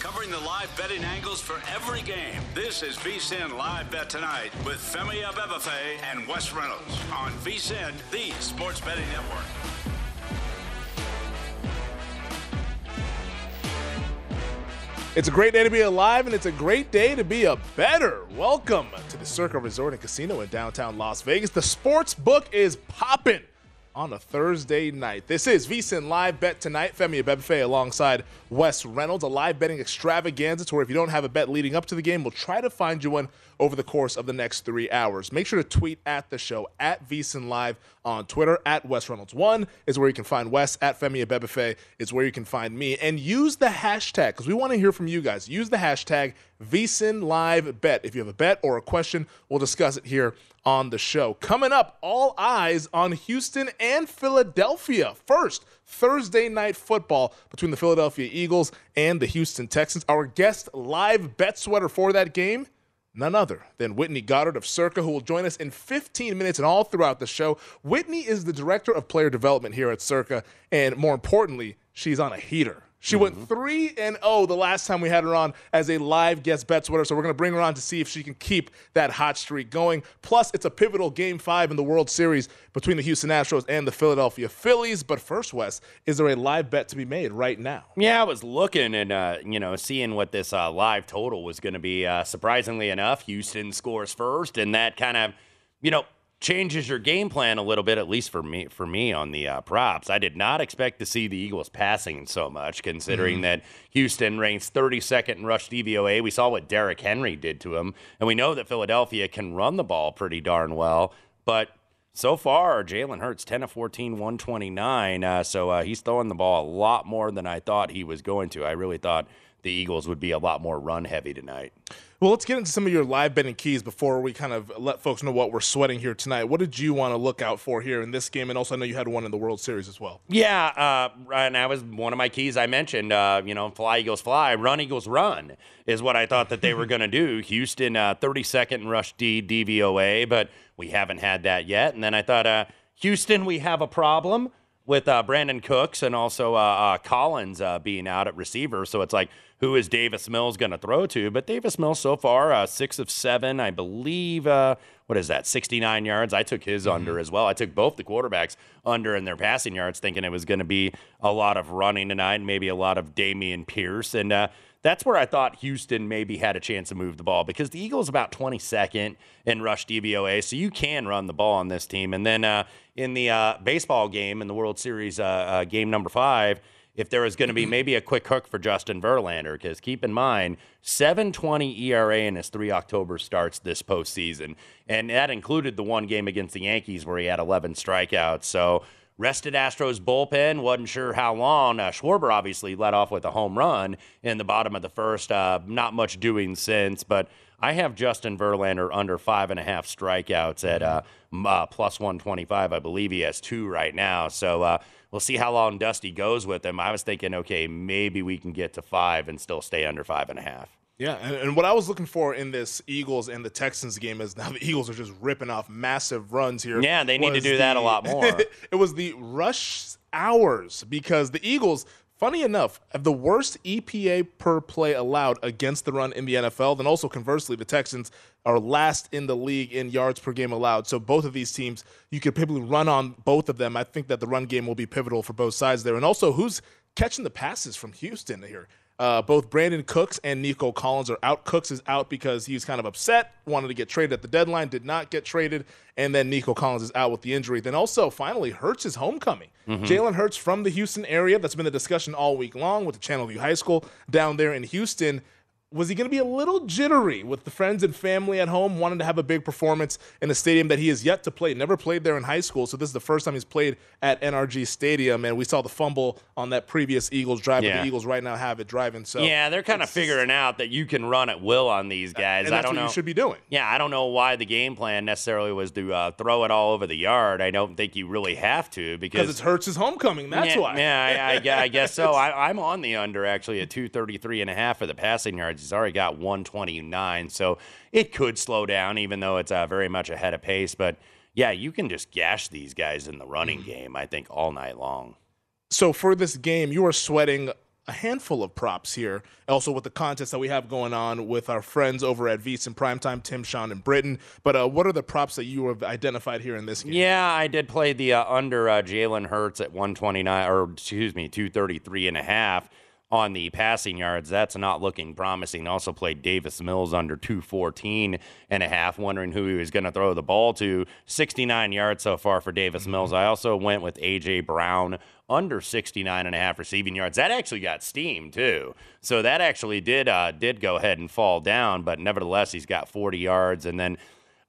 Covering the live betting angles for every game. This is VSIN Live Bet Tonight with Femi Abebefe and Wes Reynolds on VSIN, the sports betting network. It's a great day to be alive, and it's a great day to be a better. Welcome to the Circa Resort and Casino in downtown Las Vegas. The sports book is popping on a Thursday night. This is VSIN Live Bet Tonight. Femi Abebefe alongside Wes Reynolds. A live betting extravaganza to where if you don't have a bet leading up to the game, we'll try to find you one over the course of the next three hours. Make sure to tweet at the show at VSIN Live on Twitter. At Wes Reynolds one is where you can find Wes. At Femi Abebefe is where you can find me. And use the hashtag because we want to hear from you guys. Use the hashtag VSIN Live Bet. If you have a bet or a question, we'll discuss it here on the show. Coming up, all eyes on Houston and Philadelphia. First, Thursday night football between the Philadelphia Eagles and the Houston Texans. Our guest live bet sweater for that game none other than Whitney Goddard of Circa, who will join us in 15 minutes and all throughout the show. Whitney is the director of player development here at Circa, and more importantly, she's on a heater. She mm-hmm. went 3 and 0 the last time we had her on as a live guest bet sweater. So we're going to bring her on to see if she can keep that hot streak going. Plus, it's a pivotal game 5 in the World Series between the Houston Astros and the Philadelphia Phillies. But first, Wes, is there a live bet to be made right now? Yeah, I was looking and uh, you know, seeing what this uh, live total was going to be. Uh, surprisingly enough, Houston scores first and that kind of, you know, changes your game plan a little bit, at least for me. For me on the uh, props, I did not expect to see the Eagles passing so much, considering mm-hmm. that Houston ranks 32nd in rush DVOA. We saw what Derrick Henry did to him, and we know that Philadelphia can run the ball pretty darn well. But so far, Jalen Hurts 10 of 14, 129. Uh, so uh, he's throwing the ball a lot more than I thought he was going to. I really thought the Eagles would be a lot more run heavy tonight. Well, let's get into some of your live betting keys before we kind of let folks know what we're sweating here tonight. What did you want to look out for here in this game? And also, I know you had one in the World Series as well. Yeah, uh, and that was one of my keys I mentioned. Uh, you know, fly Eagles fly, run Eagles run is what I thought that they were going to do. Houston, uh, 32nd rush D DVOA, but we haven't had that yet. And then I thought, uh, Houston, we have a problem with uh, Brandin Cooks and also uh, uh, Collins uh, being out at receiver. So it's like, who is Davis Mills going to throw to? But Davis Mills so far, uh, six of seven, I believe. Uh, what is that? 69 yards. I took his mm-hmm. under as well. I took both the quarterbacks under in their passing yards, thinking it was going to be a lot of running tonight, maybe a lot of Dameon Pierce. And that's where I thought Houston maybe had a chance to move the ball because the Eagles about 22nd in rush DVOA, so you can run the ball on this team. And then uh, in the uh, baseball game in the World Series uh, uh game number five, if there was going to be maybe a quick hook for Justin Verlander, because keep in mind, 720 ERA in his three October starts this postseason. And that included the one game against the Yankees where he had 11 strikeouts. So rested Astros bullpen. Wasn't sure how long. Uh, Schwarber obviously led off with a home run in the bottom of the first. Uh, not much doing since, but I have Justin Verlander under five and a half strikeouts at uh, uh, plus 125. I believe he has two right now. So uh, we'll see how long Dusty goes with him. I was thinking, okay, maybe we can get to five and still stay under five and a half. Yeah, and, and, what I was looking for in this Eagles and the Texans game is now the Eagles are just ripping off massive runs here. Yeah, they need to do the, that a lot more. it was the rush hours because the Eagles, funny enough, have the worst EPA per play allowed against the run in the NFL. Then also conversely, the Texans are last in the league in yards per game allowed. So both of these teams, you could probably run on both of them. I think that the run game will be pivotal for both sides there. And also, who's catching the passes from Houston here? Uh, both Brandin Cooks and Nico Collins are out. Cooks is out because he's kind of upset, wanted to get traded at the deadline, did not get traded, and then Nico Collins is out with the injury. Then also, finally, Hurts is homecoming. Mm-hmm. Jalen Hurts from the Houston area. That's been the discussion all week long with the Channelview High School down there in Houston was he going to be a little jittery with the friends and family at home, wanting to have a big performance in a stadium that he has yet to play? Never played there in high school, so this is the first time he's played at NRG Stadium. And we saw the fumble on that previous Eagles drive. Yeah. the Eagles right now have it driving. So yeah, they're kind of figuring out that you can run at will on these guys. I don't know. you should be doing. Yeah, I don't know why the game plan necessarily was to uh, throw it all over the yard. I don't think you really have to because it hurts his homecoming. That's yeah, why. Yeah, I, I, I guess so. I, I'm on the under actually at 233 and a half for the passing yards. He's already got 129. So it could slow down, even though it's uh, very much ahead of pace. But yeah, you can just gash these guys in the running mm-hmm. game, I think, all night long. So for this game, you are sweating a handful of props here. Also, with the contest that we have going on with our friends over at VSiN Primetime, Tim, Sean, and Britton. But uh, what are the props that you have identified here in this game? Yeah, I did play the uh, under uh, Jalen Hurts at 129, or excuse me, 233 and a half on the passing yards. That's not looking promising. Also played Davis Mills under 214 and a half, wondering who he was going to throw the ball to. 69 yards so far for Davis mm-hmm. Mills. I also went with A.J. Brown under 69 and a half receiving yards. That actually got steam too. So that actually did uh, did go ahead and fall down, but nevertheless he's got 40 yards and then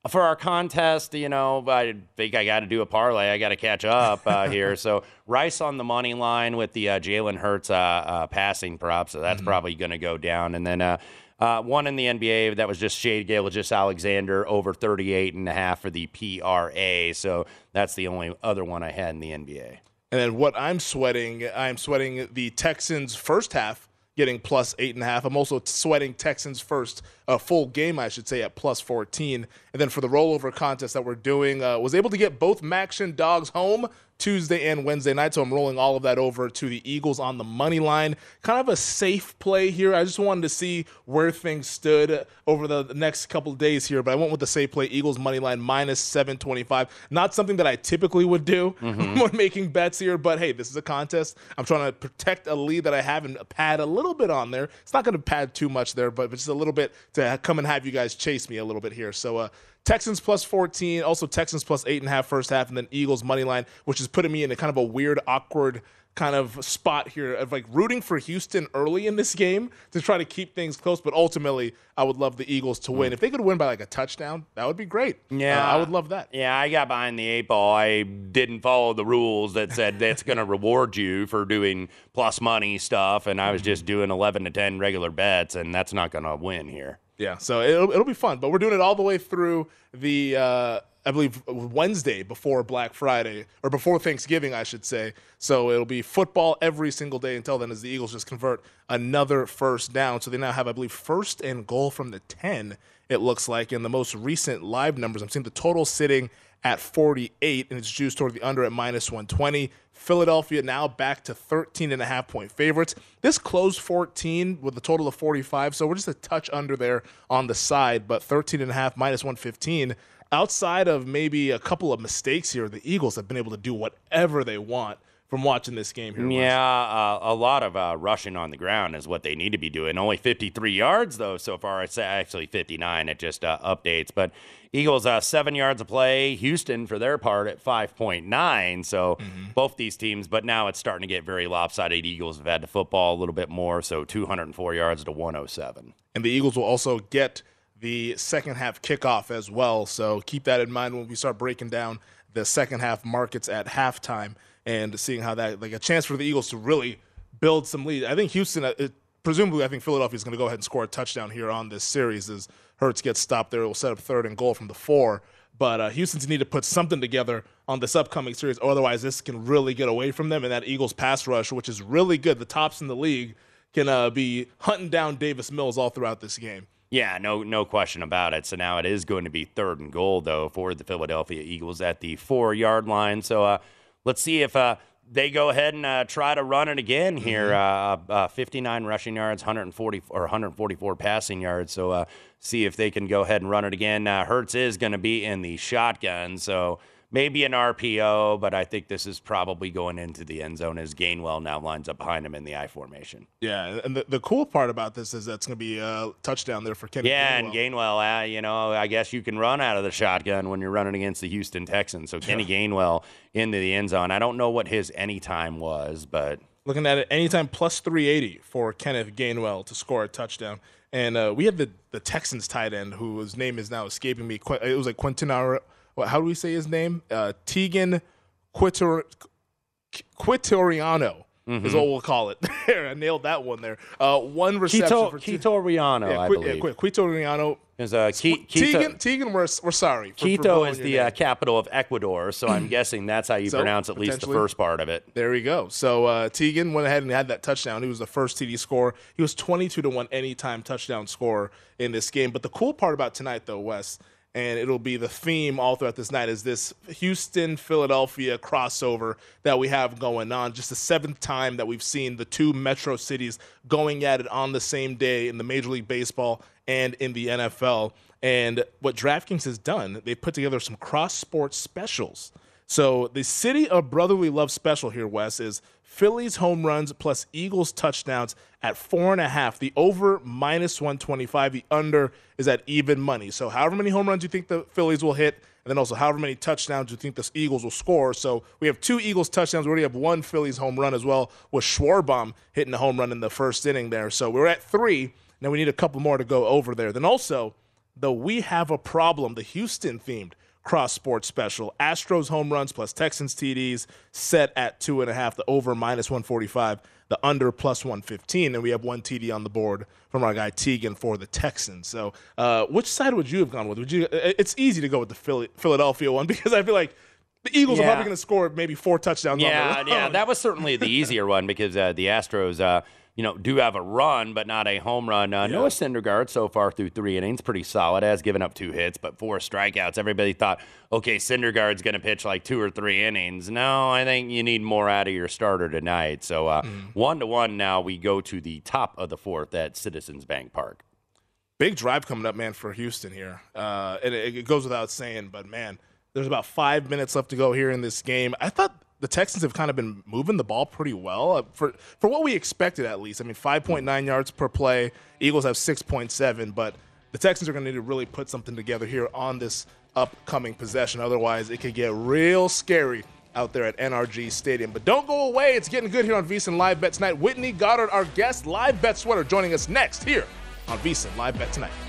for our contest, you know, I think I got to do a parlay. I got to catch up uh, here. So Rice on the money line with the uh, Jalen Hurts uh, uh passing prop. So that's mm-hmm. probably going to go down. And then uh, uh, one in the NBA that was just Shai Gilgeous-Alexander over 38 and a half for the PRA. So that's the only other one I had in the NBA. And then what I'm sweating, I'm sweating the Texans first half getting plus eight and a half. I'm also sweating Texans first uh, full game, I should say, at plus 14. And then for the rollover contest that we're doing, uh, was able to get both MACtion dogs home Tuesday and Wednesday night. So I'm rolling all of that over to the Eagles on the money line. Kind of a safe play here. I just wanted to see where things stood over the next couple of days here, but I went with the safe play Eagles money line minus 725. Not something that I typically would do mm-hmm. when making bets here, but hey, this is a contest. I'm trying to protect a lead that I have and pad a little bit on there. It's not going to pad too much there, but it's just a little bit to come and have you guys chase me a little bit here. So, uh, Texans plus 14, also Texans plus eight and a half first half, and then Eagles money line, which is putting me in a kind of a weird, awkward kind of spot here of like rooting for Houston early in this game to try to keep things close. But ultimately, I would love the Eagles to win. Mm. If they could win by like a touchdown, that would be great. Yeah, uh, I would love that. Yeah, I got behind the eight ball. I didn't follow the rules that said that's going to reward you for doing plus money stuff, and I was just doing 11 to 10 regular bets, and that's not going to win here. Yeah, so it'll, it'll be fun. But we're doing it all the way through the, uh, I believe, Wednesday before Black Friday, or before Thanksgiving, I should say. So it'll be football every single day until then as the Eagles just convert another first down. So they now have, I believe, first and goal from the 10, it looks like. In the most recent live numbers, I'm seeing the total sitting at 48, and it's juiced toward the under at minus 120. Philadelphia now back to 13 and a half point favorites. This closed 14 with a total of 45, so we're just a touch under there on the side, but 13 and a half minus 115. Outside of maybe a couple of mistakes here, the Eagles have been able to do whatever they want from watching this game here. Yeah, uh, a lot of uh, rushing on the ground is what they need to be doing. Only 53 yards, though, so far. It's actually 59. It just uh, updates. But Eagles, uh, seven yards of play. Houston, for their part, at 5.9. So Mm-hmm. both these teams, but now it's starting to get very lopsided. Eagles have had the football a little bit more, so 204 yards to 107. And the Eagles will also get the second half kickoff as well. So keep that in mind when we start breaking down the second half markets at halftime and seeing how that, like a chance for the Eagles to really build some lead. I think Houston, uh, it, presumably, I think Philadelphia is going to go ahead and score a touchdown here on this series as Hurts gets stopped there. It will set up third and goal from the four. But uh, Houston's need to put something together on this upcoming series, otherwise this can really get away from them. And that Eagles pass rush, which is really good, the tops in the league, can uh, be hunting down Davis Mills all throughout this game. Yeah, no, no question about it. So now it is going to be third and goal though for the Philadelphia Eagles at the four yard line. So uh, let's see if uh, they go ahead and uh, try to run it again here. Uh, uh, 59 rushing yards, 140 or 144 passing yards. So uh, see if they can go ahead and run it again. Uh, Hurts is going to be in the shotgun, so maybe an RPO, but I think this is probably going into the end zone as Gainwell now lines up behind him in the I formation. Yeah, and the, the cool part about this is that's going to be a touchdown there for Kenny. Gainwell. Yeah, Gainwell. and Gainwell, uh, you know, I guess you can run out of the shotgun when you're running against the Houston Texans. So Kenny Gainwell into the end zone. I don't know what his anytime was, but Looking at it, anytime plus 380 for Kenneth Gainwell to score a touchdown. And uh, we had the, the Texans tight end whose name is now escaping me. It was like Quentin, Ar- what, how do we say his name? Uh, Teagan Quitor- Quitoriano is what we'll call it. there, I nailed that one there. Uh, one reception Quito, for Quito Riano, yeah, I believe. yeah, Qui- Quitoriano. Is, uh, Qui- Quito, Teagan, Teagan, we're, we're sorry. For, for Quito blowing is the uh, capital of Ecuador, so I'm guessing that's how you So, pronounce at least the first part of it. There we go. So uh, Teagan went ahead and had that touchdown. He was the first TD scorer. He was 22 to 1 anytime touchdown scorer in this game. But the cool part about tonight, though, Wes, and it'll be the theme all throughout this night, is this Houston Philadelphia crossover that we have going on. Just the seventh time that we've seen the two metro cities going at it on the same day in the Major League Baseball and in the NFL. And what DraftKings has done, they've put together some cross sports specials. So the City of Brotherly Love special here, Wes, is Phillies home runs plus Eagles touchdowns at four and a half. The over minus 125. The under is at even money. So however many home runs you think the Phillies will hit, and then also however many touchdowns you think the Eagles will score. So we have two Eagles touchdowns. We already have one Phillies home run as well, with Schwarber hitting a home run in the first inning there. So we're at three. Now we need a couple more to go over there. Then also, the We Have a Problem, the Houston themed cross sports special. Astros home runs plus Texans TDs set at two and a half. The over minus 145. The under plus 115. And we have one TD on the board from our guy Teagan for the Texans. So, uh, which side would you have gone with? Would you? It's easy to go with the Philly, Philadelphia one because I feel like the Eagles are probably going to score maybe four touchdowns. Yeah, yeah, that was certainly the easier one because uh, the Astros, uh, you know, do have a run, but not a home run. Uh, Noah Syndergaard so far through three innings, pretty solid. Has given up two hits, but four strikeouts. Everybody thought, okay, Syndergaard's going to pitch like two or three innings. No, I think you need more out of your starter tonight. So uh, one to one now, we go to the top of the fourth at Citizens Bank Park. big drive coming up, man, for Houston here. Uh, and it, it goes without saying, but man, there's about five minutes left to go here in this game. I thought the Texans have kind of been moving the ball pretty well uh, for for what we expected at least. I mean, 5.9 yards per play. Eagles have 6.7, but the Texans are going to need to really put something together here on this upcoming possession. Otherwise, it could get real scary out there at NRG Stadium. But don't go away. It's getting good here on VSiN Live Bet tonight. Whitney Goddard, our guest, live bet sweater, joining us next here on VSiN Live Bet tonight.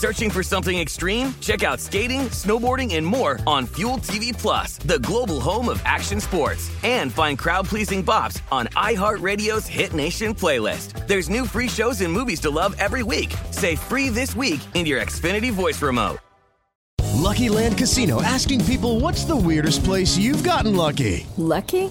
Searching for something extreme? Check out skating, snowboarding, and more on Fuel TV Plus, the global home of action sports. And find crowd-pleasing bops on iHeartRadio's Hit Nation playlist. There's new free shows and movies to love every week. Say free this week in your Xfinity voice remote. Lucky Land Casino asking people what's the weirdest place you've gotten lucky? Lucky?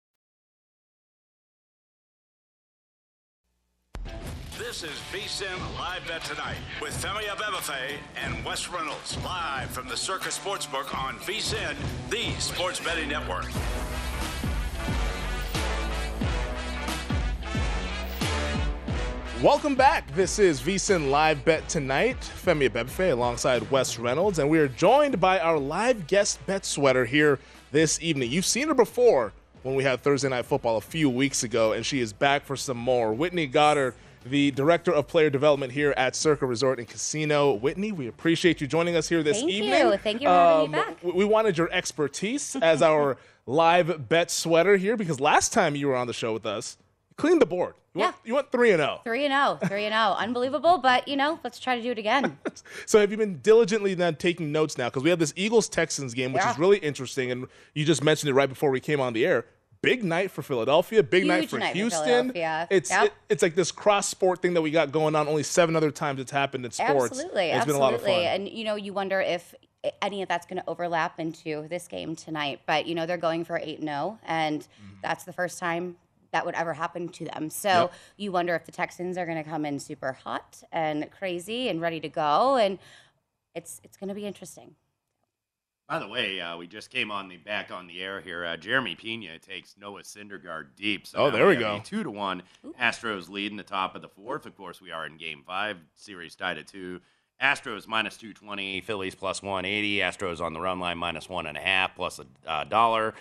This is VSIN Live Bet Tonight with Femi Abebefe and Wes Reynolds live from the Circa Sportsbook on VSIN, the sports betting network. Welcome back. This is VSIN Live Bet Tonight. Femi Abebefe alongside Wes Reynolds, and we are joined by our live guest bet sweater here this evening. You've seen her before when we had Thursday Night Football a few weeks ago, and she is back for some more. Whitney Goddard, the Director of Player Development here at Circa Resort and Casino. Whitney, we appreciate you joining us here this Thank evening. Um, you. Thank you for having me back. we- wanted your expertise as our live bet sweater here because last time you were on the show with us, you cleaned the board. You went, you went 3 and 0. Three and zero, three and zero, unbelievable. But you know, let's try to do it again. So have you been diligently then taking notes now? Because we have this Eagles Texans game, which Yeah. is really interesting, and you just mentioned it right before we came on the air. Big night for Philadelphia. Big night for night Houston. Philadelphia. it's Yep. it- it's like this cross sport thing that we got going on. Only seven other times it's happened in sports. Absolutely, It's absolutely. been a lot of fun. And you know, you wonder if any of that's going to overlap into this game tonight. But you know, they're going for eight and zero, and mm-hmm. that's the first time that would ever happen to them. So Yep. you wonder if the Texans are going to come in super hot and crazy and ready to go, and it's it's going to be interesting. By the way, uh, we just came on the back on the air here. Uh, Jeremy Pena takes Noah Syndergaard deep. So Oh, there we have go. two to one. Astros lead in the top of the fourth. Of course, we are in Game Five. Series tied at two. Astros minus two twenty. Phillies plus one eighty. Astros on the run line minus one and a half plus a uh, dollar.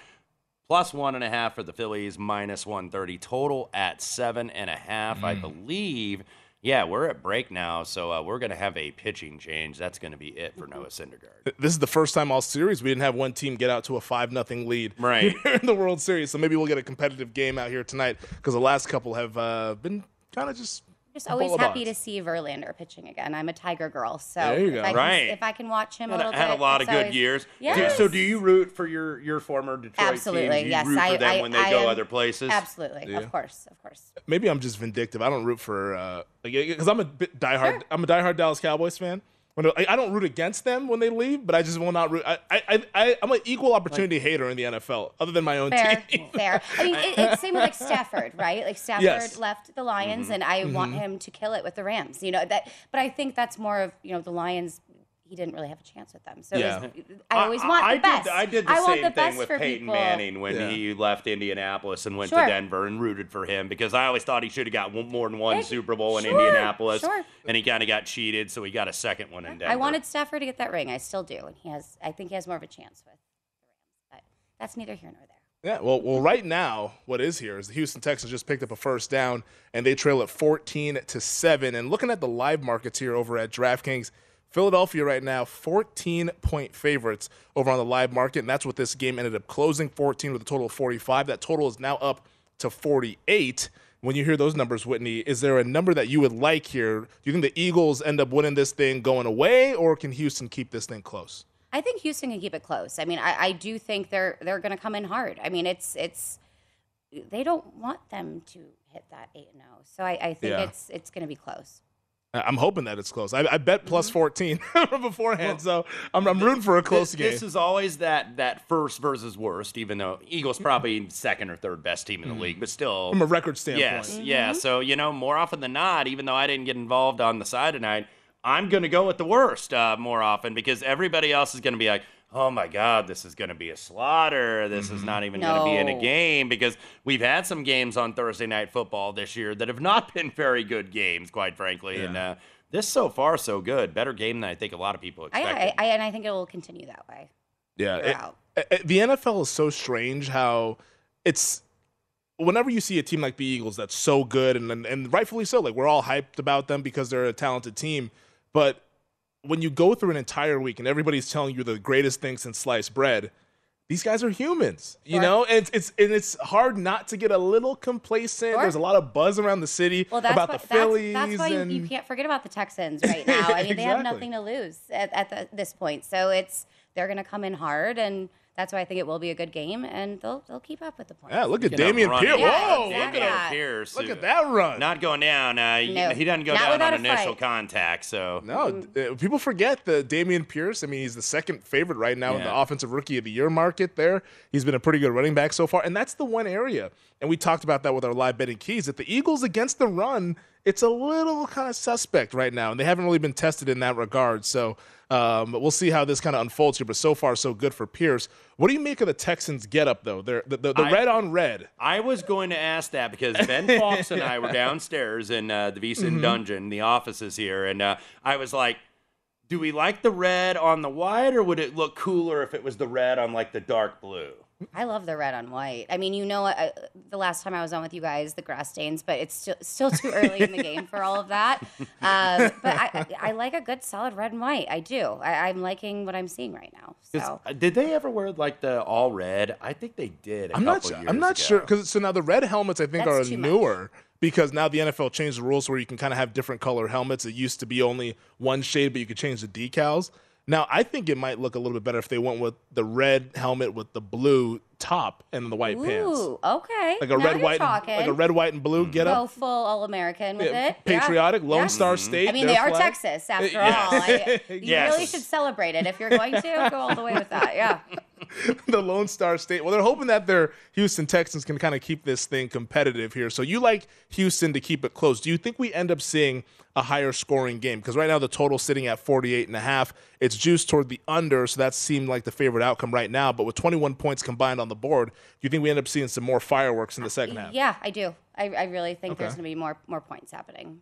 Plus one and a half for the Phillies, minus one thirty. Total at seven and a half, I Mm. believe. Yeah, we're at break now, so uh, we're going to have a pitching change. That's going to be it for Noah Syndergaard. This is the first time all series we didn't have one team get out to a five nothing lead Right. here in the World Series. So maybe we'll get a competitive game out here tonight because the last couple have uh, been kind of just Just always happy to see Verlander pitching again. I'm a Tiger girl, so There you if go. I can, Right. if I can watch him a Had, little had bit, a lot of it's good always- years. Do- So, do you root for your your former Detroit Absolutely, teams? You yes. root for I, them I, when they I go am- other places. Absolutely, Yeah. of course, of course. maybe I'm just vindictive. I don't root for uh, because I'm a bit diehard. I'm a diehard Dallas Cowboys fan. When I, I don't root against them when they leave, but I just will not root. I, I, I I'm an equal opportunity hater in the NFL, other than my own Fair, team. fair. I mean, it, it's same with like Stafford, right? Like Stafford Yes. left the Lions, Mm-hmm. Mhm. and I want Mhm. him to kill it with the Rams. You know that, but I think that's more of you know the Lions. He didn't really have a chance with them, so it was- I always want I the best. Did, I did the I want same the thing best with Peyton people. Manning when Yeah. he left Indianapolis and went Sure. to Denver and rooted for him because I always thought he should have got one, more than one Yeah, Super Bowl in sure, Indianapolis, sure. and he kind of got cheated, so he got a second one in Denver. I wanted Stafford to get that ring. I still do, and he has. I think he has more of a chance with the Rams, but that's neither here nor there. Yeah, well, well, right now, what is here is the Houston Texans just picked up a first down and they trail at 14 to seven. And looking at the live markets here over at DraftKings, Philadelphia right now 14 point favorites over on the live market, and that's what this game ended up closing 14 with a total of 45. That total is now up to 48. When you hear those numbers, Whitney, is there a number that you would like here? Do you think the Eagles end up winning this thing going away, or can Houston keep this thing close? I think Houston can keep it close. I mean, I, I do think they're they're going to come in hard. I mean, it's it's they don't want them to hit that eight and zero. So I, I think Yeah. it's it's going to be close. I- I'm hoping that it's close. I, I bet plus 14 beforehand, so I'm, I'm rooting for a close this, game. This is always that that first versus worst, even though Eagles probably second or third best team in the league, but still Mm-hmm. From a record standpoint. Yes, yeah. So you know, more often than not, even though I didn't get involved on the side tonight, I'm going to go with the worst uh, more often because everybody else is going to be like. Oh my God, this is going to be a slaughter. This Mm-hmm. is not even going to be in a game because we've had some games on Thursday Night Football this year that have not been very good games, quite frankly. And uh, this so far so good, better game than I think a lot of people I, expected. I, I and I think it will continue that way. Yeah, it- it- it- the NFL is so strange how it's whenever you see a team like the Eagles that's so good and, and and rightfully so, like we're all hyped about them because they're a talented team, but when you go through an entire week and everybody's telling you the greatest thing since sliced bread, these guys are humans, you Sure. know, and it's, it's and it's hard not to get a little complacent. Sure. There's a lot of buzz around the city Well, about why, the Phillies, That's, that's why and you, you can't forget about the Texans right now. I mean, they have nothing to lose at, at the, this point, so it's they're going to come in hard, and that's why I think it will be a good game, and they'll they'll keep up with the points. yeah, look at Dameon Pierce. Yeah, Whoa, exactly. look at Yeah. that. Pierce. Look at that run. Not going down. Uh, he- No. he doesn't go Not down without on initial fight. contact. So No, uh, people forget the Dameon Pierce. I mean, he's the second favorite right now in the offensive rookie of the year market. There, he's been a pretty good running back so far, and that's the one area. And we talked about that with our live betting keys. That the Eagles against the run, it's a little kind of suspect right now, and they haven't really been tested in that regard. So um, we'll see how this kind of unfolds here. But so far, so good for Pierce. What do you make of the Texans' get up though? They're the, the, the I- red on red. I was going to ask that because Ben Fox and I were downstairs in uh, the VSIN Mhm. dungeon, the offices here, and uh, I was like, "Do we like the red on the white, or would it look cooler if it was the red on like the dark blue?" I love the red on white. I mean, you know, uh, the last time I was on with you guys, the grass stains, but it's still still too early in the game for all of that. Um, but I, I, I like a good solid red and white. I do. I, I'm liking what I'm seeing right now. So uh, Did they ever wear like the all red? I think they did. i I'm not. couple Sure, Years I'm not ago. sure because so now the red helmets I think That's are too much. newer because now the NFL changed the rules where you can kind of have different color helmets. It used to be only one shade, but you could change the decals. Now I think it might look a little bit better if they went with the red helmet with the blue top and the white pants, ooh, okay, like a Now red, white, and, like a red, white, and blue mm-hmm. get Go up. full all American with Yeah, it. Yeah. Patriotic, Lone Yeah. Star mm-hmm. State. I mean, their they are flag. Texas after Yeah. all. I, you Yes. really should celebrate it if you're going to go all the way with that. Yeah. the Lone Star State. Well, they're hoping that their Houston Texans can kind of keep this thing competitive here. So you like Houston to keep it close. Do you think we end up seeing a higher scoring game? Because right now the total's sitting at 48 and a half. It's juiced toward the under, so that seemed like the favorite outcome right now. But with 21 points combined on the board, do you think we end up seeing some more fireworks in the second half? Yeah, I do. I, I really think Okay. there's going to be more more points happening.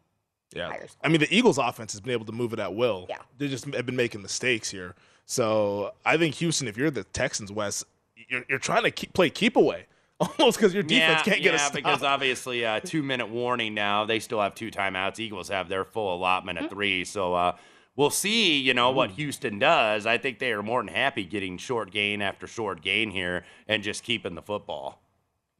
Yeah. I mean, the Eagles' offense has been able to move it at will. Yeah. They just have been making mistakes here. So I think Houston, if you're the Texans, Wes, you're, you're trying to keep, play keep away almost because your defense yeah, can't get yeah, a stop. because obviously uh, two minute warning now. They still have two timeouts. Eagles have their full allotment Mm-hmm. at three. So uh, we'll see. You know what Houston does. I think they are more than happy getting short gain after short gain here and just keeping the football.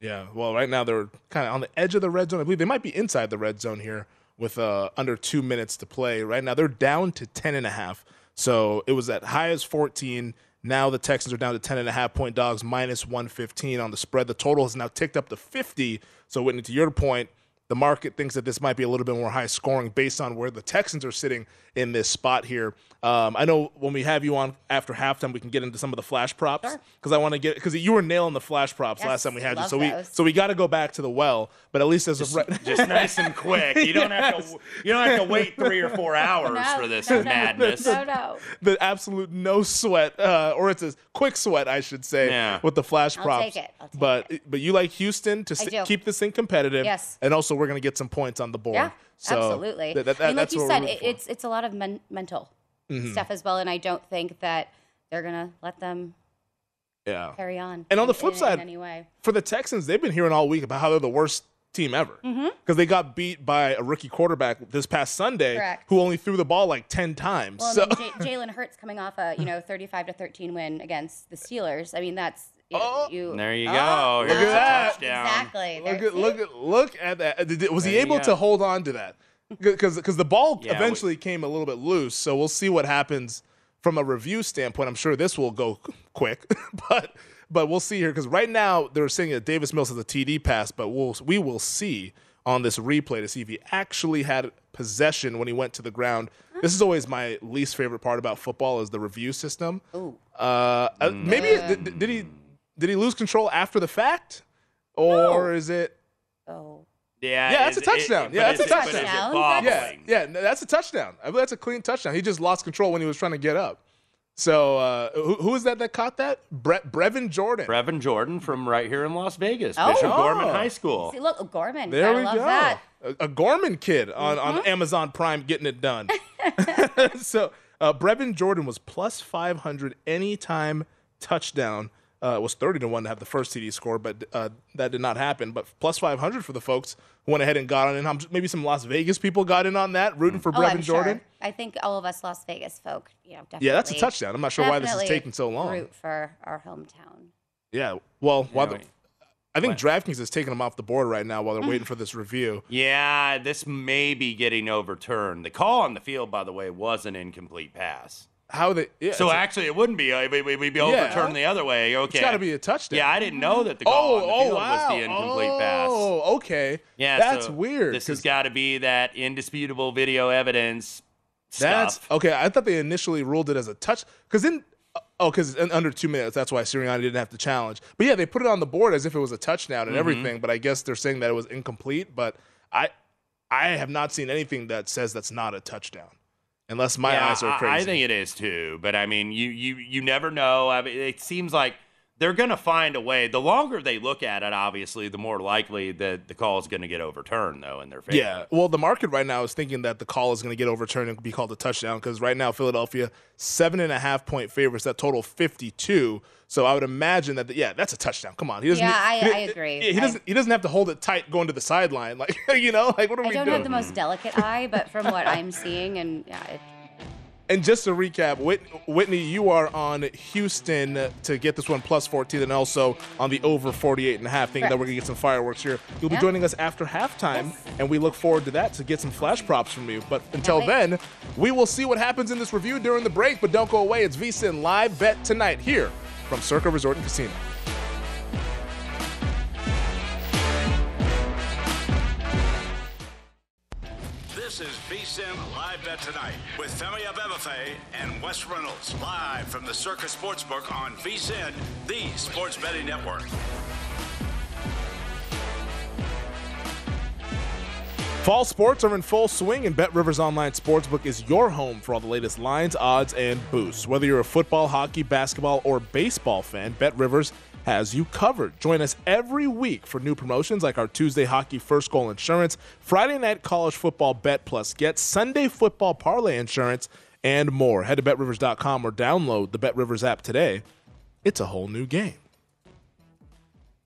Yeah, well, right now they're kind of on the edge of the red zone. I believe they might be inside the red zone here with uh, under two minutes to play. Right now they're down to 10 and a half. So it was at high as 14. Now the Texans are down to 10 and a half point dogs, minus 115 on the spread. The total has now ticked up to 50. So Whitney, to your point, the market thinks that this might be a little bit more high scoring based on where the Texans are sitting in this spot here. Um, I know when we have you on after halftime, we can get into some of the flash props because I want to get because you were nailing the flash props Yes, last time we had you. love So we so we got to go back to the well. But at least as of right, Just nice and quick. You don't have Yes. to. You don't have to wait three or four hours No, for this no, no. madness. No, no. the absolute no sweat, uh, or it's a quick sweat, I should say, Yeah. with the flash I'll props. take it. I'll take but but you like Houston to I s- keep this thing competitive. Yes. and also we're gonna get some points on the board. Yeah, So absolutely. th- that- I mean, like you said, it, it's it's a lot of men- mental Mhm. stuff as well, and I don't think that they're gonna let them yeah. carry on. And on the flip in- side, in any for the Texans, they've been hearing all week about how they're the worst team ever because Mhm. they got beat by a rookie quarterback this past Sunday Correct. who only threw the ball like ten times. Well, so I mean, J- Jalen Hurts coming off a you know 35 to 13 win against the Steelers. I mean, that's you, you There you Oh, go. Look at a that. touchdown. Exactly. look at look at look at that. Was he There you able to hold on to that? Because because the ball Yeah, we- eventually came a little bit loose. So we'll see what happens from a review standpoint. I'm sure this will go quick, but but we'll see here because right now they're saying that Davis Mills has a TD pass, but we'll we will see on this replay to see if he actually had possession when he went to the ground. This is always my least favorite part about football is the review system. Ooh. Uh, uh, maybe did, did he did he lose control after the fact, or is it? Oh. Yeah, Yeah, that's a is it- touchdown. but yeah, that's a it- but is it touchdown. Yeah, yeah, that's a touchdown. I believe that's a clean touchdown. He just lost control when he was trying to get up. So uh, who, who is that that caught that? Bre- Brevin Jordan. Brevin Jordan from right here in Las Vegas, Oh. Bishop Gorman. High School. See, look, Gorman. There Gotta we love go. that. A, a Gorman kid on, on Amazon Prime getting it done. so uh, Brevin Jordan was plus 500 anytime touchdown. Uh, it was 30 to 1 to have the first TD score, but uh, that did not happen. But plus 500 for the folks who went ahead and got on in. Maybe some Las Vegas people got in on that, rooting for Oh, Brevin I'm Jordan. sure. I think all of us Las Vegas folk, you know, definitely. Yeah, that's a touchdown. I'm not sure why this is taking so long. Root for our hometown. Yeah, well, while the. I think DraftKings is taking them off the board right now while they're Mm. waiting for this review. Yeah, this may be getting overturned. The call on the field, by the way, was an incomplete pass. How they? Yeah, so actually, it wouldn't be. uh, we- we- We'd be Yeah. overturned the other way. Okay, It's got to be a touchdown. Yeah, I didn't know that the call on the oh, field wow. was the incomplete pass. Oh, okay. Yeah, that's so weird. This has got to be that indisputable video evidence That's stuff. okay. I thought they initially ruled it as a touch because in oh because under two minutes that's why Sirianni didn't have to challenge. But yeah, they put it on the board as if it was a touchdown and Mhm. everything. But I guess they're saying that it was incomplete. But I I have not seen anything that says that's not a touchdown, unless my Yeah, eyes are I- crazy. I think it is too, but I mean, you you you never know. I mean, it seems like they're going to find a way. The longer they look at it, obviously, the more likely that the call is going to get overturned, though, in their favor. Yeah. Well, the market right now is thinking that the call is going to get overturned and be called a touchdown because right now Philadelphia seven and a half point favorites that total fifty two. So I would imagine that the, yeah, that's a touchdown. Come on, he doesn't. Yeah, he- I- I agree. He, he doesn't. He doesn't have to hold it tight going to the sideline. Like you know, like what are I we don't have the most delicate eye, but from what I'm seeing, and yeah, it, And just to recap, Whitney, you are on Houston to get this one plus 14 and also on the over 48 and a half, thinking that we're going to get some fireworks here. You'll be Yeah. joining us after halftime, and we look forward to that to get some flash props from you. But until then, we will see what happens in this review during the break, but don't go away. It's VSIN Live Bet tonight here from Circa Resort and Casino. This is VSIN Live Bet Tonight with Femi Abebefe and Wes Reynolds. Live from the Circa Sportsbook on VSIN, the sports betting network. Fall sports are in full swing, and Bet Rivers Online Sportsbook is your home for all the latest lines, odds, and boosts. Whether you're a football, hockey, basketball, or baseball fan, Bet Rivers has you covered. Join us every week for new promotions like our Tuesday Hockey First Goal Insurance, Friday Night College Football Bet Plus Get, Sunday Football Parlay Insurance, and more. Head to BetRivers.com or download the Bet Rivers app today. It's a whole new game.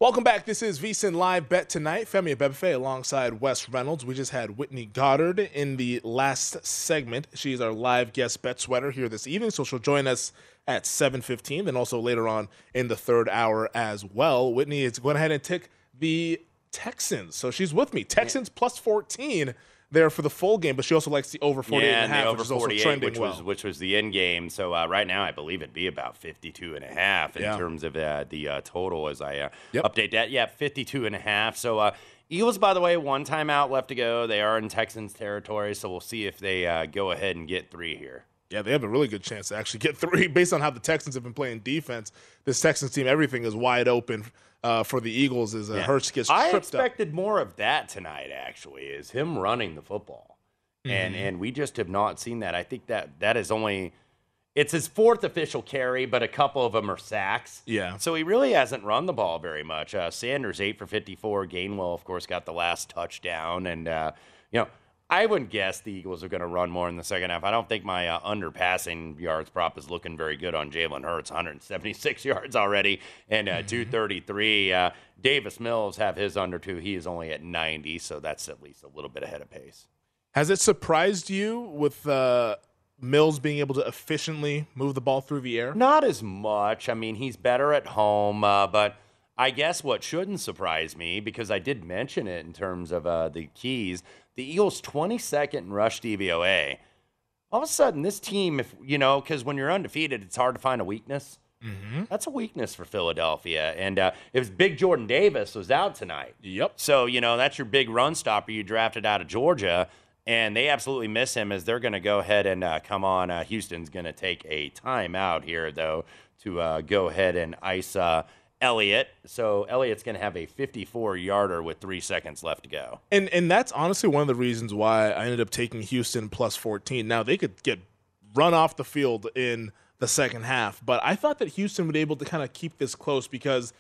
Welcome back. This is VSIN Live Bet Tonight. Femi Abebefe alongside Wes Reynolds. We just had Whitney Goddard in the last segment. She is our live guest bet sweater here this evening, so she'll join us at 7.15, then also later on in the third hour as well. Whitney is going ahead and tick the Texans. So she's with me. Texans plus 14 there for the full game, but she also likes the over 48 yeah, and a half, the which over is also 48, trending which well. was which was the end game. So uh, right now, I believe it'd be about 52 and a half in Yeah. terms of uh, the uh, total as I uh, Yep. update that. Yeah, 52 and a half. So uh, Eagles, by the way, one timeout left to go. They are in Texans territory, so we'll see if they uh, go ahead and get three here. Yeah, they have a really good chance to actually get three based on how the Texans have been playing defense. This Texans team, everything is wide open uh, for the Eagles as uh, Yeah. Hurts gets I tripped up. expected more of that tonight. Actually, is him running the football, and Mhm. and we just have not seen that. I think that that is only it's his fourth official carry, but a couple of them are sacks. Yeah. So he really hasn't run the ball very much. Uh, Sanders eight for fifty four. Gainwell, of course, got the last touchdown, and uh, you know. I wouldn't guess the Eagles are going to run more in the second half. I don't think my uh, underpassing yards prop is looking very good on Jalen Hurts, 176 yards already and uh, 233. Uh, Davis Mills have his under two. He is only at 90, so that's at least a little bit ahead of pace. Has it surprised you with uh, Mills being able to efficiently move the ball through the air? Not as much. I mean, he's better at home, uh, but I guess what shouldn't surprise me, because I did mention it in terms of uh, the keys, the Eagles' 22nd in rush DVOA. All of a sudden, this team, if you know, because when you're undefeated, it's hard to find a weakness. Mm-hmm. That's a weakness for Philadelphia. And uh, it was Big Jordan Davis was out tonight. Yep. So, you know, that's your big run stopper you drafted out of Georgia. and they absolutely miss him as they're going to go ahead and uh, come on. Uh, Houston's going to take a timeout here, though, to uh, go ahead and ice uh, Elliott. So Elliott's going to have a 54 yarder with three seconds left to go. And and that's honestly one of the reasons why I ended up taking Houston plus 14. Now they could get run off the field in the second half, but I thought that Houston would be able to kind of keep this close because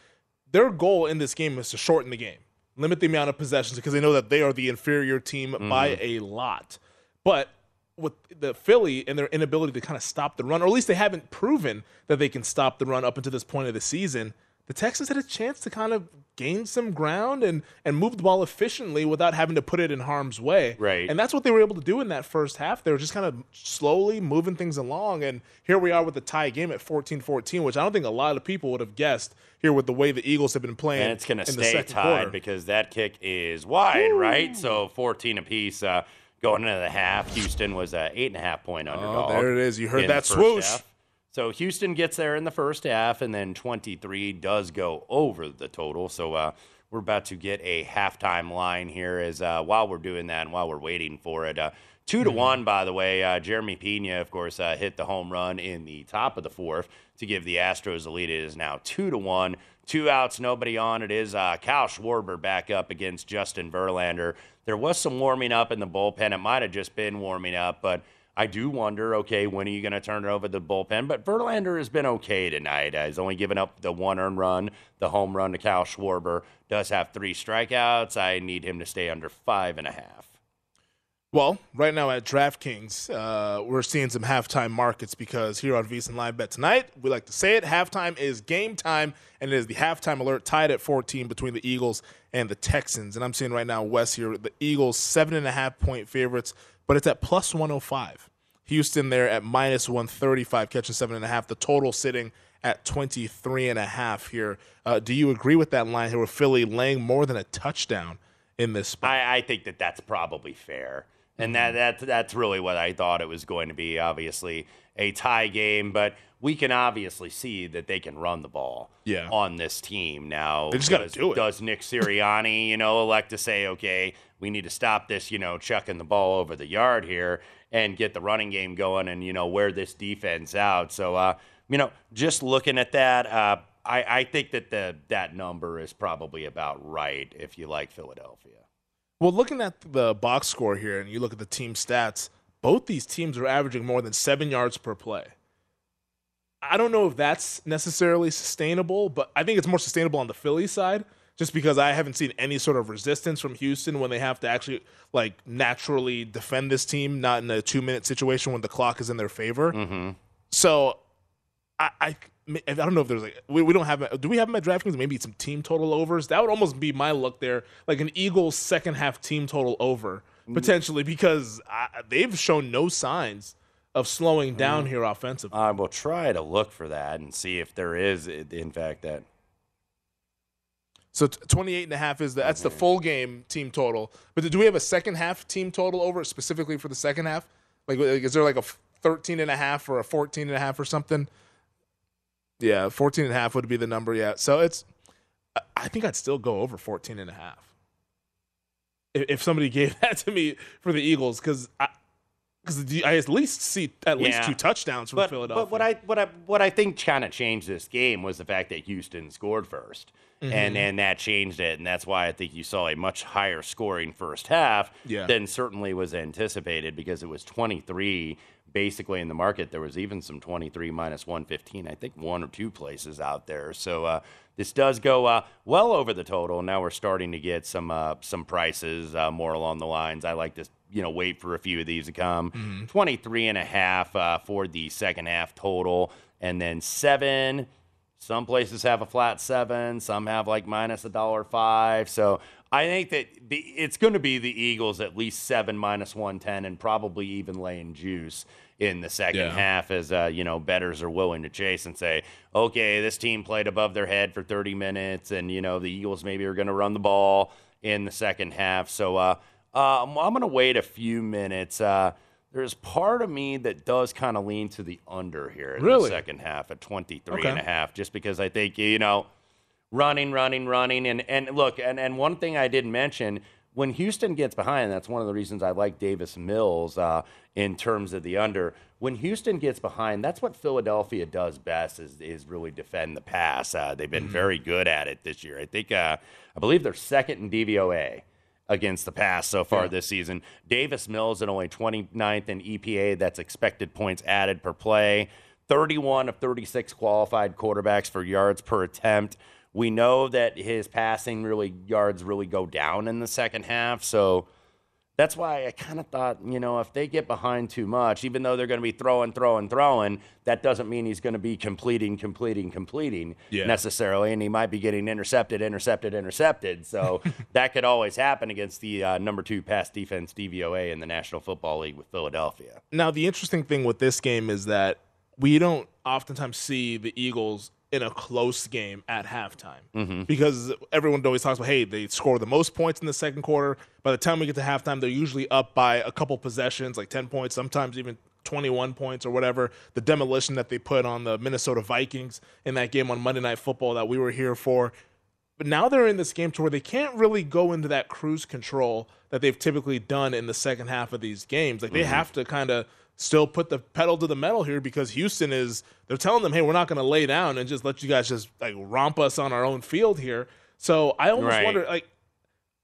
their goal in this game is to shorten the game, limit the amount of possessions because they know that they are the inferior team mm-hmm. by a lot. But with the Philly and their inability to kind of stop the run, or at least they haven't proven that they can stop the run up until this point of the season, the Texans had a chance to kind of gain some ground and and move the ball efficiently without having to put it in harm's way. Right. And that's what they were able to do in that first half. They were just kind of slowly moving things along. And here we are with the tie game at 14-14, which I don't think a lot of people would have guessed here with the way the Eagles have been playing. And it's going to stay tied quarter. because that kick is wide, right? So 14 apiece uh, going into the half. Houston was an eight and a half point underdog. Oh, there it is. You heard that swoosh. half. So Houston gets there in the first half, and then 23 does go over the total. So uh, we're about to get a halftime line here. As uh, while we're doing that, and while we're waiting for it, uh, two to Mm-hmm. one. By the way, uh, Jeremy Pena, of course, uh, hit the home run in the top of the fourth to give the Astros the lead. It is now two to one. Two outs, nobody on. It is uh, Kyle Schwarber back up against Justin Verlander. There was some warming up in the bullpen. It might have just been warming up, but I do wonder, okay, when are you going to turn it over to the bullpen? But Verlander has been okay tonight. Uh, he's only given up the one earned run, the home run to Kyle Schwarber. Does have three strikeouts. I need him to stay under five and a half. Well, right now at DraftKings, uh, we're seeing some halftime markets because here on VSiN Live Bet tonight, we like to say it. Halftime is game time, and it is the halftime alert tied at 14 between the Eagles and the Texans. And I'm seeing right now, Wes here, the Eagles seven and a half point favorites, but it's at plus 105. Houston there at minus 135, catching seven and a half. The total sitting at 23 and a half here. Uh, do you agree with that line here with Philly laying more than a touchdown in this spot? I, I think that that's probably fair. And that, that that's really what I thought it was going to be. Obviously, a tie game, but we can obviously see that they can run the ball Yeah. on this team. Now, They just gotta does, do it. does Nick Sirianni, you know, elect to say, okay, we need to stop this, you know, chucking the ball over the yard here and get the running game going and, you know, wear this defense out. So, uh, you know, just looking at that, uh, I, I think that the that number is probably about right if you like Philadelphia. Well, looking at the box score here, and you look at the team stats, both these teams are averaging more than seven yards per play. I don't know if that's necessarily sustainable, but I think it's more sustainable on the Philly side, just because I haven't seen any sort of resistance from Houston when they have to actually like naturally defend this team, not in a two minute situation when the clock is in their favor. Mm-hmm. So, I, I I don't know if there's like we, we don't have do we have them at DraftKings? Maybe some team total overs. That would almost be my look there, like an Eagles second half team total over mm. potentially because I, they've shown no signs of slowing mm. down here offensively. I will try to look for that and see if there is, in fact, that. So t- 28 and a half is the, that's the full game team total. But do we have a second half team total over specifically for the second half? Like, like, is there like a f- 13 and a half or a 14 and a half or something? Yeah, 14 and a half would be the number. Yeah. So it's, I- think I'd still go over 14 and a half. If, if somebody gave that to me for the Eagles, because I, because I at least see at least Yeah. two touchdowns from but, Philadelphia. But what I what I what I think kind of changed this game was the fact that Houston scored 1st and Mhm. and that changed it, and that's why I think you saw a much higher scoring first half Yeah. than certainly was anticipated because it was 23 basically in the market. There was even some 23 minus 115, I think one or two places out there. So uh, this does go uh, well over the total. Now we're starting to get some uh, some prices uh, more along the lines. I like to you know wait for a few of these to come. Mhm. 23 and a half uh, for the second half total, and then seven. Some places have a flat seven, some have like minus a dollar five. So I think that it's going to be the Eagles at least seven minus 110 and probably even laying juice in the second Yeah. half as, uh, you know, betters are willing to chase and say, okay, this team played above their head for 30 minutes and, you know, the Eagles maybe are going to run the ball in the second half. So uh, uh, I'm, I'm going to wait a few minutes. Uh, there's part of me that does kind of lean to the under here in Really? the second half at 23 Okay. and a half, just because I think, you know, running, running, running. And, and look, and, and one thing I didn't mention when Houston gets behind, that's one of the reasons I like Davis Mills uh, in terms of the under. When Houston gets behind, that's what Philadelphia does best is, is really defend the pass. Uh, they've been very good at it this year. I think, uh, I believe they're second in DVOA against the pass so far Yeah. this season. Davis Mills at only 29th in EPA, that's expected points added per play. 31 of 36 qualified quarterbacks for yards per attempt. We know that his passing really yards really go down in the second half, so that's why I kind of thought, you know, if they get behind too much, even though they're going to be throwing, throwing, throwing, that doesn't mean he's going to be completing, completing, completing Yeah. necessarily, and he might be getting intercepted, intercepted, intercepted. So that could always happen against the uh, number two pass defense DVOA in the National Football League with Philadelphia. Now, the interesting thing with this game is that we don't oftentimes see the Eagles in a close game at halftime Mhm. because everyone always talks about, hey, they score the most points in the second quarter. By the time we get to halftime, they're usually up by a couple possessions, like 10 points, sometimes even 21 points or whatever. The demolition that they put on the Minnesota Vikings in that game on Monday Night Football that we were here for. But now they're in this game to where they can't really go into that cruise control that they've typically done in the second half of these games. Like they Mhm. have to kind of still put the pedal to the metal here because Houston is they're telling them, hey, we're not going to lay down and just let you guys just like romp us on our own field here. So I almost Right. wonder like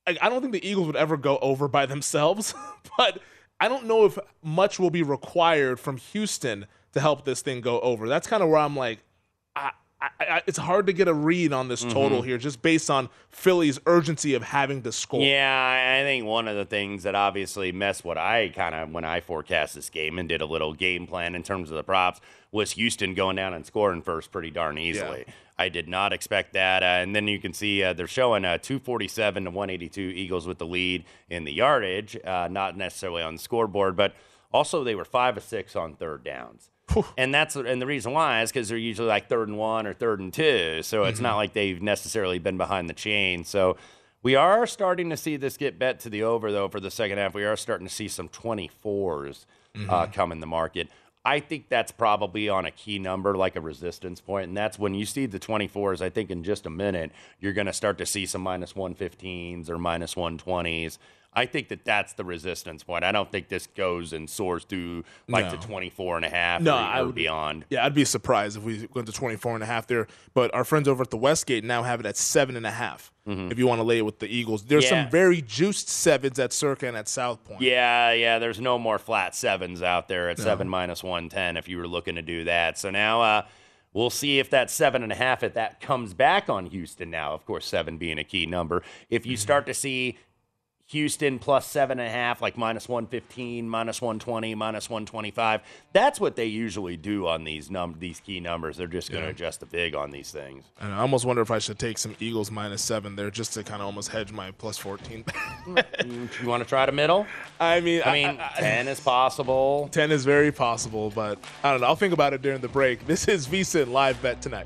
like, I don't think the Eagles would ever go over by themselves, but I don't know if much will be required from Houston to help this thing go over. That's kind of where I'm like, I, I, I, it's hard to get a read on this total Mhm. here just based on Philly's urgency of having to score. Yeah, I think one of the things that obviously messed what I kind of when I forecast this game and did a little game plan in terms of the props was Houston going down and scoring first pretty darn easily. I did not expect that, uh, and then you can see uh, they're showing uh, 247 to 182 Eagles with the lead in the yardage, uh, not necessarily on the scoreboard, but also they were five of six on third downs. And that's and the reason why is because they're usually like third and one or third and two, so it's Mhm. not like they've necessarily been behind the chain. So we are starting to see this get bet to the over though for the second half. We are starting to see some 24s uh, Mhm. come in the market. I think that's probably on a key number like a resistance point, and that's when you see the 24s. I think in just a minute you're going to start to see some minus 115s or minus 120s. I think that that's the resistance point. I don't think this goes and soars through like No. the 24 and a half No, or, I would- beyond. Yeah, I'd be surprised if we went to 24 and a half there. But our friends over at the Westgate now have it at seven and a half. Mhm. If you want to lay it with the Eagles, there's Yeah. some very juiced sevens at Circa and at South Point. Yeah, yeah. There's no more flat sevens out there at No. seven minus one ten if you were looking to do that. So now uh, we'll see if that seven and a half if that comes back on Houston. Now, of course, seven being a key number. If you start to see Houston plus seven and a half, like minus 115, minus 120, minus 125. That's what they usually do on these num- these key numbers. They're just going to Yeah. adjust the vig on these things. And I almost wonder if I should take some Eagles minus seven there just to kind of almost hedge my plus 14. you you want to try to middle? I mean, I mean, 10 is possible. 10 is very possible, but I don't know. I'll think about it during the break. This is VSIN live bet tonight.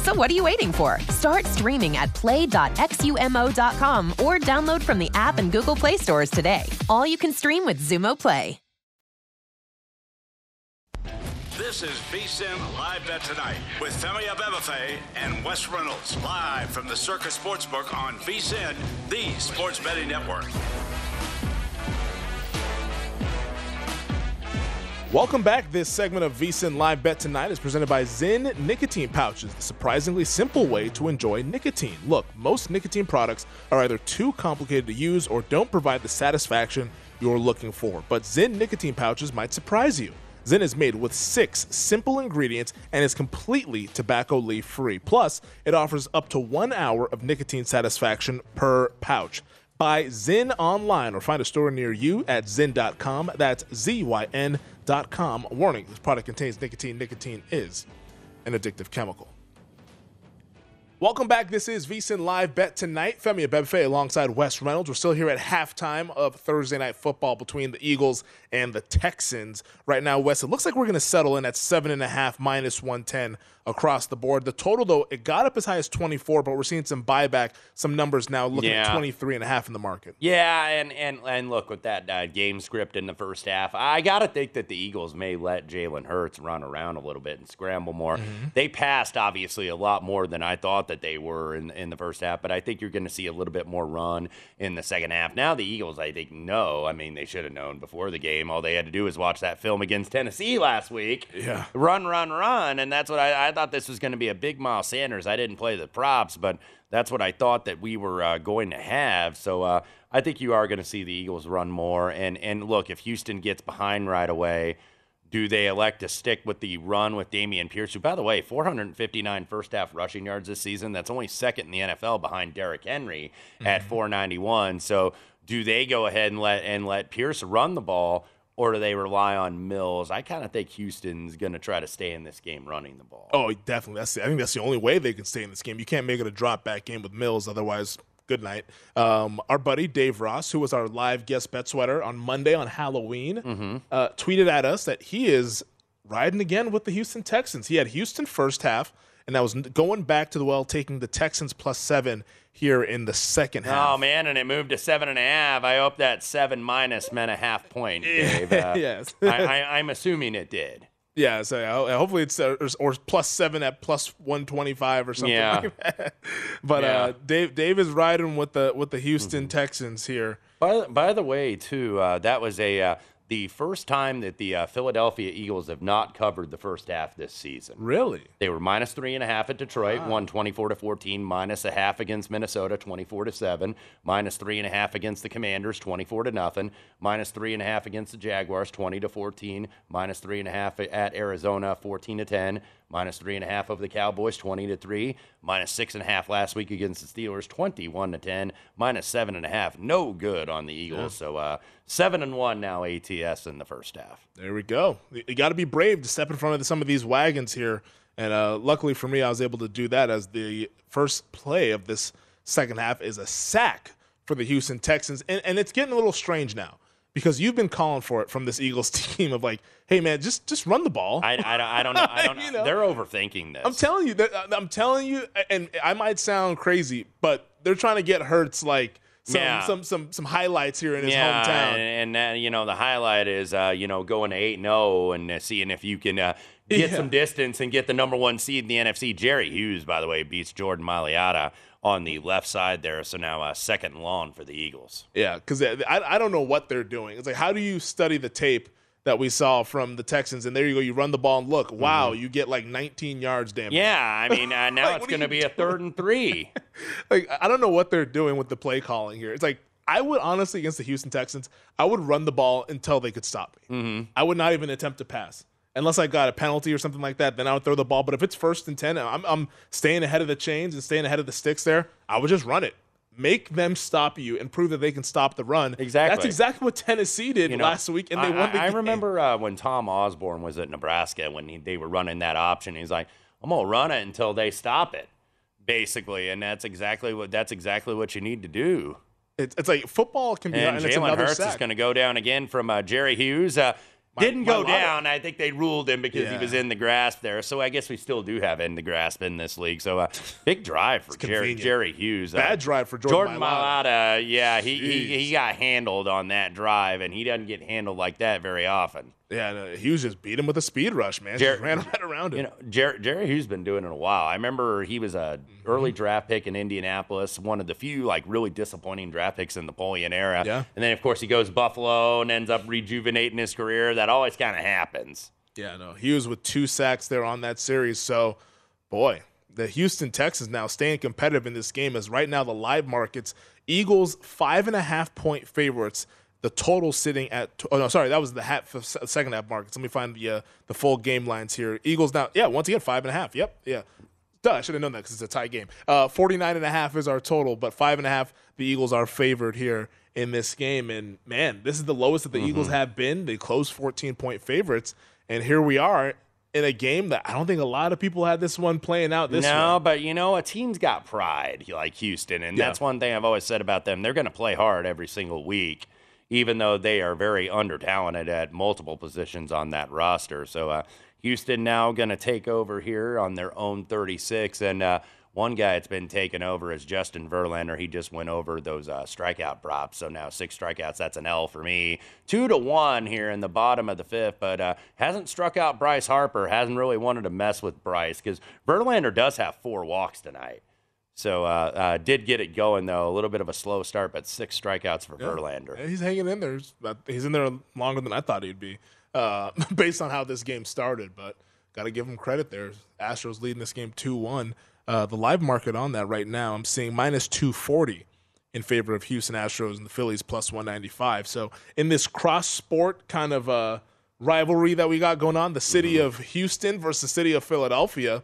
So what are you waiting for? Start streaming at play.xumo.com or download from the app and Google Play stores today. All you can stream with Xumo Play. This is VSIN Live Bet Tonight with Femi Abebefe and Wes Reynolds live from the Circa Sportsbook on VSIN, the sports betting network. Welcome back. This segment of VSIN Live Bet Tonight is presented by ZYN Nicotine Pouches, the surprisingly simple way to enjoy nicotine. Look, most nicotine products are either too complicated to use or don't provide the satisfaction you're looking for, but ZYN Nicotine Pouches might surprise you. ZYN is made with six simple ingredients and is completely tobacco leaf free. Plus, it offers up to one hour of nicotine satisfaction per pouch. Buy ZYN online or find a store near you at zyn.com. That's Z Y Warning this product contains nicotine. Nicotine is an addictive chemical. Welcome back. This is VSIN Live Bet tonight. Femi Abebefe alongside Wes Reynolds. We're still here at halftime of Thursday night football between the Eagles and the Texans. Right now, Wes, it looks like we're going to settle in at seven and a half minus one ten across the board. The total, though, it got up as high as 24, but we're seeing some buyback, some numbers now looking Yeah. at 23 and a half in the market. Yeah, and and and look with that uh, game script in the first half, I gotta think that the Eagles may let Jalen Hurts run around a little bit and scramble more. They passed obviously a lot more than I thought that they were in in the first half, but I think you're going to see a little bit more run in the second half. Now the Eagles, I think, know. I mean, they should have known before the game. All they had to do was watch that film against Tennessee last week. Yeah, run, run, run, and that's what I, I thought this was going to be a big Miles Sanders. I didn't play the props, but that's what I thought that we were uh, going to have. So uh, I think you are going to see the Eagles run more. And and look, if Houston gets behind right away, do they elect to stick with the run with Dameon Pierce, who, by the way, 459 first half rushing yards this season? That's only second in the NFL behind Derrick Henry at 491. So do they go ahead and let and let Pierce run the ball? Or do they rely on Mills? I kind of think Houston's going to try to stay in this game running the ball. Oh, definitely. That's I think that's the only way they can stay in this game. You can't make it a drop back game with Mills, otherwise. Good night. Um, our buddy Dave Ross, who was our live guest bet sweater on Monday on Halloween, uh, tweeted at us that he is riding again with the Houston Texans. He had Houston first half, and that was going back to the well, taking the Texans plus seven here in the second half. Oh man, and it moved to seven and a half. I hope that seven minus meant a half point, Dave. Uh, Yes. I, I, I'm assuming it did. Yeah, so hopefully it's uh, or, plus seven at plus one twenty five or something Yeah. like that. But Yeah. uh, Dave Dave is riding with the with the Houston Texans here. By, by the way, too, uh, that was a uh, the first time that the uh, Philadelphia Eagles have not covered the first half this season. Really? They were minus three and a half at Detroit, won 24 to 14, minus a half against Minnesota, 24 to 7, minus three and a half against the Commanders, 24 to nothing, minus three and a half against the Jaguars, 20 to 14, minus three and a half at Arizona, 14 to 10, minus three and a half over the Cowboys, 20 to 3, minus six and a half last week against the Steelers, 21 to 10, minus seven and a half. No good on the Eagles. So uh, seven and one now ATS in the first half. There we go. You, got to be brave to step in front of some of these wagons here. And uh, luckily for me, I was able to do that as the first play of this second half is a sack for the Houston Texans. And, and it's getting a little strange now because you've been calling for it from this Eagles team of like, hey, man, just just run the ball. I, I, don't- I don't know. I don't. You know? They're overthinking this. I'm telling you, I'm telling you, and I might sound crazy, but they're trying to get Hurts like some Yeah. some some some highlights here in his yeah, hometown. and, and uh, you know the highlight is uh, you know going to eight and zero and uh, seeing if you can uh, get Yeah. some distance and get the number one seed in the NFC. Jerry Hughes, by the way, beats Jordan Mailata on the left side there, so now uh, second and long for the Eagles. Yeah, because I, I don't know what they're doing. It's like, how do you study the tape that we saw from the Texans? And there you go, you run the ball and look, wow, you get like 19 yards, damn. Mm-hmm. Yeah, I mean uh, now Like, it's going to be a third and three. Like, I don't know what they're doing with the play calling here. It's like, I would honestly against the Houston Texans, I would run the ball until they could stop me. Mm-hmm. I would not even attempt to pass unless I got a penalty or something like that. Then I would throw the ball. But if it's first and ten, I'm, I'm staying ahead of the chains and staying ahead of the sticks. There, I would just run it. Make them stop you and prove that they can stop the run. Exactly. That's exactly what Tennessee did You know, last week, and they I, won the I, I remember uh, when Tom Osborne was at Nebraska when he, they were running that option. He's like, "I'm gonna run it until they stop it," basically, and that's exactly what that's exactly what you need to do. It's, it's like football can be, And and it's Jalen Hurts sack. is going to go down again from uh, Jerry Hughes. Uh, didn't go down. I think they ruled him because he was in the grasp there. So I guess we still do have in the grasp in this league. So uh, big drive for Jerry. Jerry Hughes. Uh, Bad drive for Jordan Mailata. Mailata, Yeah, he, he he got handled on that drive, and he doesn't get handled like that very often. Yeah, no, Hughes just beat him with a speed rush, man. Jer- just ran right around him. You know, Jer- Jerry Hughes been doing it a while. I remember he was a Mm-hmm. early draft pick in Indianapolis, one of the few like really disappointing draft picks in the Napoleon era. Yeah. And then of course he goes Buffalo and ends up rejuvenating his career. That always kind of happens. Yeah, no, Hughes with two sacks there on that series. So, boy, the Houston Texans now staying competitive in this game as right now the live markets Eagles five and a half point favorites. The total sitting at oh no sorry that was the half second half markets. Let me find the uh, the full game lines here. Eagles now yeah once again five and a half. Yep yeah. Duh, I should have known that because it's a tie game. Uh, 49 and a half is our total, but five and a half, the Eagles are favored here in this game. And man, this is the lowest that the Eagles have been. They closed 14 point favorites. And here we are in a game that I don't think a lot of people had this one playing out this no, but you know, a team's got pride like Houston, and Yeah. that's one thing I've always said about them. They're going to play hard every single week, even though they are very under talented at multiple positions on that roster. So uh, Houston now going to take over here on their own 36, and uh, one guy that's been taken over is Justin Verlander. He just went over those uh, strikeout props, so now six strikeouts. That's an L for me. Two to one here in the bottom of the fifth, but uh, hasn't struck out Bryce Harper. Hasn't really wanted to mess with Bryce because Verlander does have four walks tonight. So uh, uh, did get it going though. A little bit of a slow start, but six strikeouts for Verlander. Yeah, He's hanging in there. He's- He's in there longer than I thought he'd be, uh, based on how this game started. But got to give him credit there. Astros leading this game 2 1. Uh, the live market on that right now, I'm seeing minus 240 in favor of Houston Astros and the Phillies plus 195. So in this cross sport kind of uh, rivalry that we got going on, the city Mm-hmm. of Houston versus the city of Philadelphia,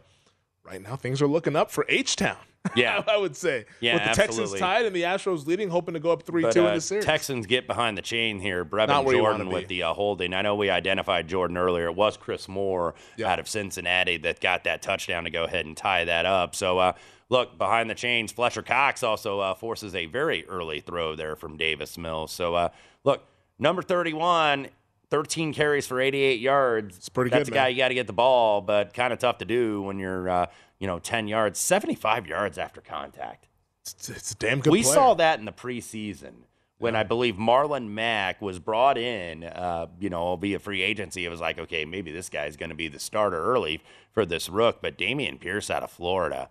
right now things are looking up for H Town. Yeah. I would say. Yeah, With the Texans tied and the Astros leading, hoping to go up 3 But 2 uh, in the series. Texans get behind the chain here. Brevin Jordan with the uh, holding. I know we identified Jordan earlier. It was Chris Moore out of Cincinnati that got that touchdown to go ahead and tie that up. So, uh, look, behind the chains, Fletcher Cox also uh, forces a very early throw there from Davis Mills. So, uh, look, number 31. 13 carries for 88 yards. It's pretty That's good, a guy man. you got to get the ball, but kind of tough to do when you're, uh, you know, 10 yards, 75 yards after contact. It's, it's a damn good We player. saw that in the preseason when I believe Marlon Mack was brought in, uh, you know, via free agency. It was like, okay, maybe this guy's going to be the starter early for this rook. But Dameon Pierce out of Florida,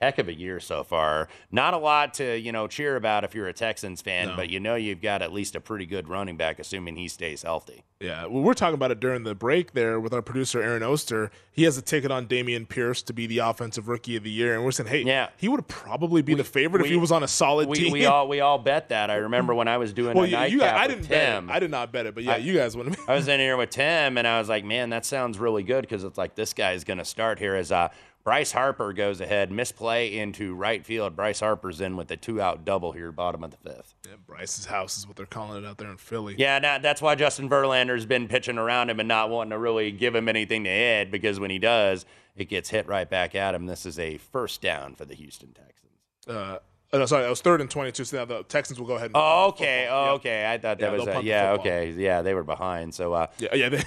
heck of a year so far. Not a lot to, you know, cheer about if you're a Texans fan, but you know you've got at least a pretty good running back, assuming he stays healthy. Yeah, well, we're talking about it during the break there with our producer Aaron Oster. He has a ticket on Dameon Pierce to be the offensive rookie of the year, and we're saying, hey, Yeah. he would probably be the favorite if he was on a solid We, team. we all we all bet that. I remember when I was doing well, a you, you guys, I didn't bet Tim. it. I did not bet it, but yeah, I- you guys would. I was in here with Tim, and I was like, "Man, that sounds really good," because it's like this guy is going to start here as uh, Bryce Harper goes ahead, misplay into right field. Bryce Harper's in with a two-out double here, bottom of the fifth. Yeah, Bryce's house is what they're calling it out there in Philly. Yeah, that, that's why Justin Verlander's been pitching around him and not wanting to really give him anything to hit because when he does, it gets hit right back at him. This is a first down for the Houston Texans. Uh, oh, no, sorry, that was third and twenty-two. So now the Texans will go ahead. and Oh, okay. Oh, okay. I thought that Yeah, was a, yeah. Okay. Yeah, they were behind. So uh, Yeah, yeah, they,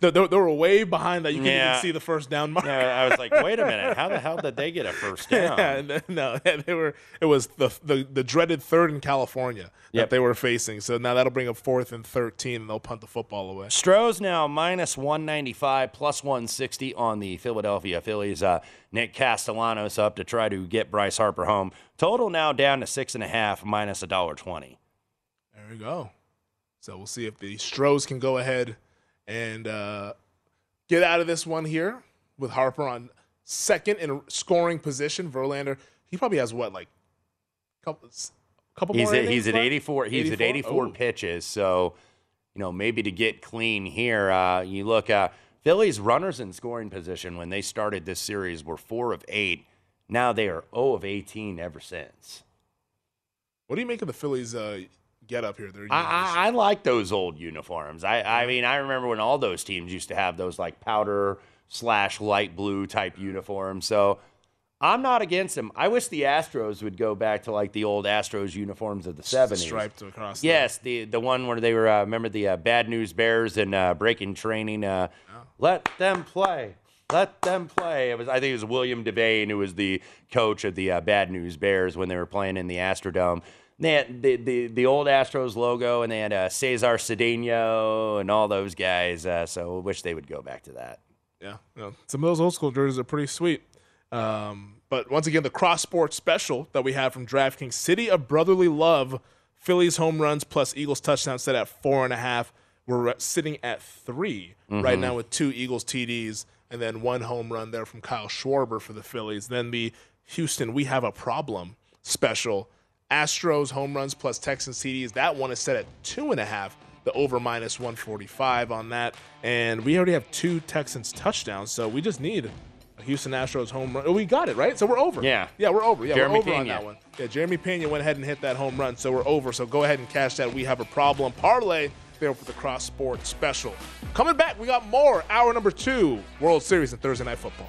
they, they were way behind that. You couldn't Yeah. even see the first down mark. yeah, I was like, wait a minute. How the hell did they get a first down? Yeah, and- no, they were. It was the the, the dreaded third in California that Yep. they were facing. So now that'll bring up fourth and thirteen, and they'll punt the football away. Stros now minus 195, plus 160 on the Philadelphia Phillies. Uh, Nick Castellanos up to try to get Bryce Harper home. Total now down to six and a half, minus a dollar twenty. There we go. So we'll see if the Stros can go ahead and uh, get out of this one here with Harper on second in scoring position. Verlander, he probably has what like couple couple he's more. at, he's at 84. He's at 84 Oh. pitches. So, you know, maybe to get clean here, uh, you look. Uh, Phillies runners in scoring position when they started this series were four of eight. Now they are 0 of 18 ever since. What do you make of the Phillies uh, get up here? I, I, I like those old uniforms. I, I mean, I remember when all those teams used to have those like powder slash light blue type uniforms. So I'm not against them. I wish the Astros would go back to like the old Astros uniforms of the 70s. striped across Yes, the the one where they were. Uh, remember the uh, Bad News Bears and uh, breaking training. Uh, Let them play. Let them play. It was. I think it was William Devane who was the coach of the uh, Bad News Bears when they were playing in the Astrodome. They had the, the, the old Astros logo, and they had uh, Cesar Cedeno and all those guys. Uh, so I wish they would go back to that. Yeah, know, some of those old school jerseys are pretty sweet. Um, but once again, the cross sport special that we have from DraftKings, City of Brotherly Love, Phillies home runs plus Eagles touchdowns set at four and a half. We're sitting at 3 right Mhm. now with two Eagles TDs and then one home run there from Kyle Schwarber for the Phillies. Then the Houston, we have a problem special. Astros home runs plus Texans TDs. That one is set at two and a half. The over minus 145 on that. And we already have two Texans touchdowns. So we just need Houston Astros home run. We got it, right? So we're over. Yeah. Yeah, we're over. Yeah, Jeremy we're over on Pena. that one. Yeah, Jeremy Pena went ahead and hit that home run. So we're over. So go ahead and cash that. We have a problem. Parlay there for the cross sport special. Coming back, we got more. Hour number two, World Series and Thursday Night Football.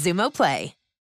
Xumo Play.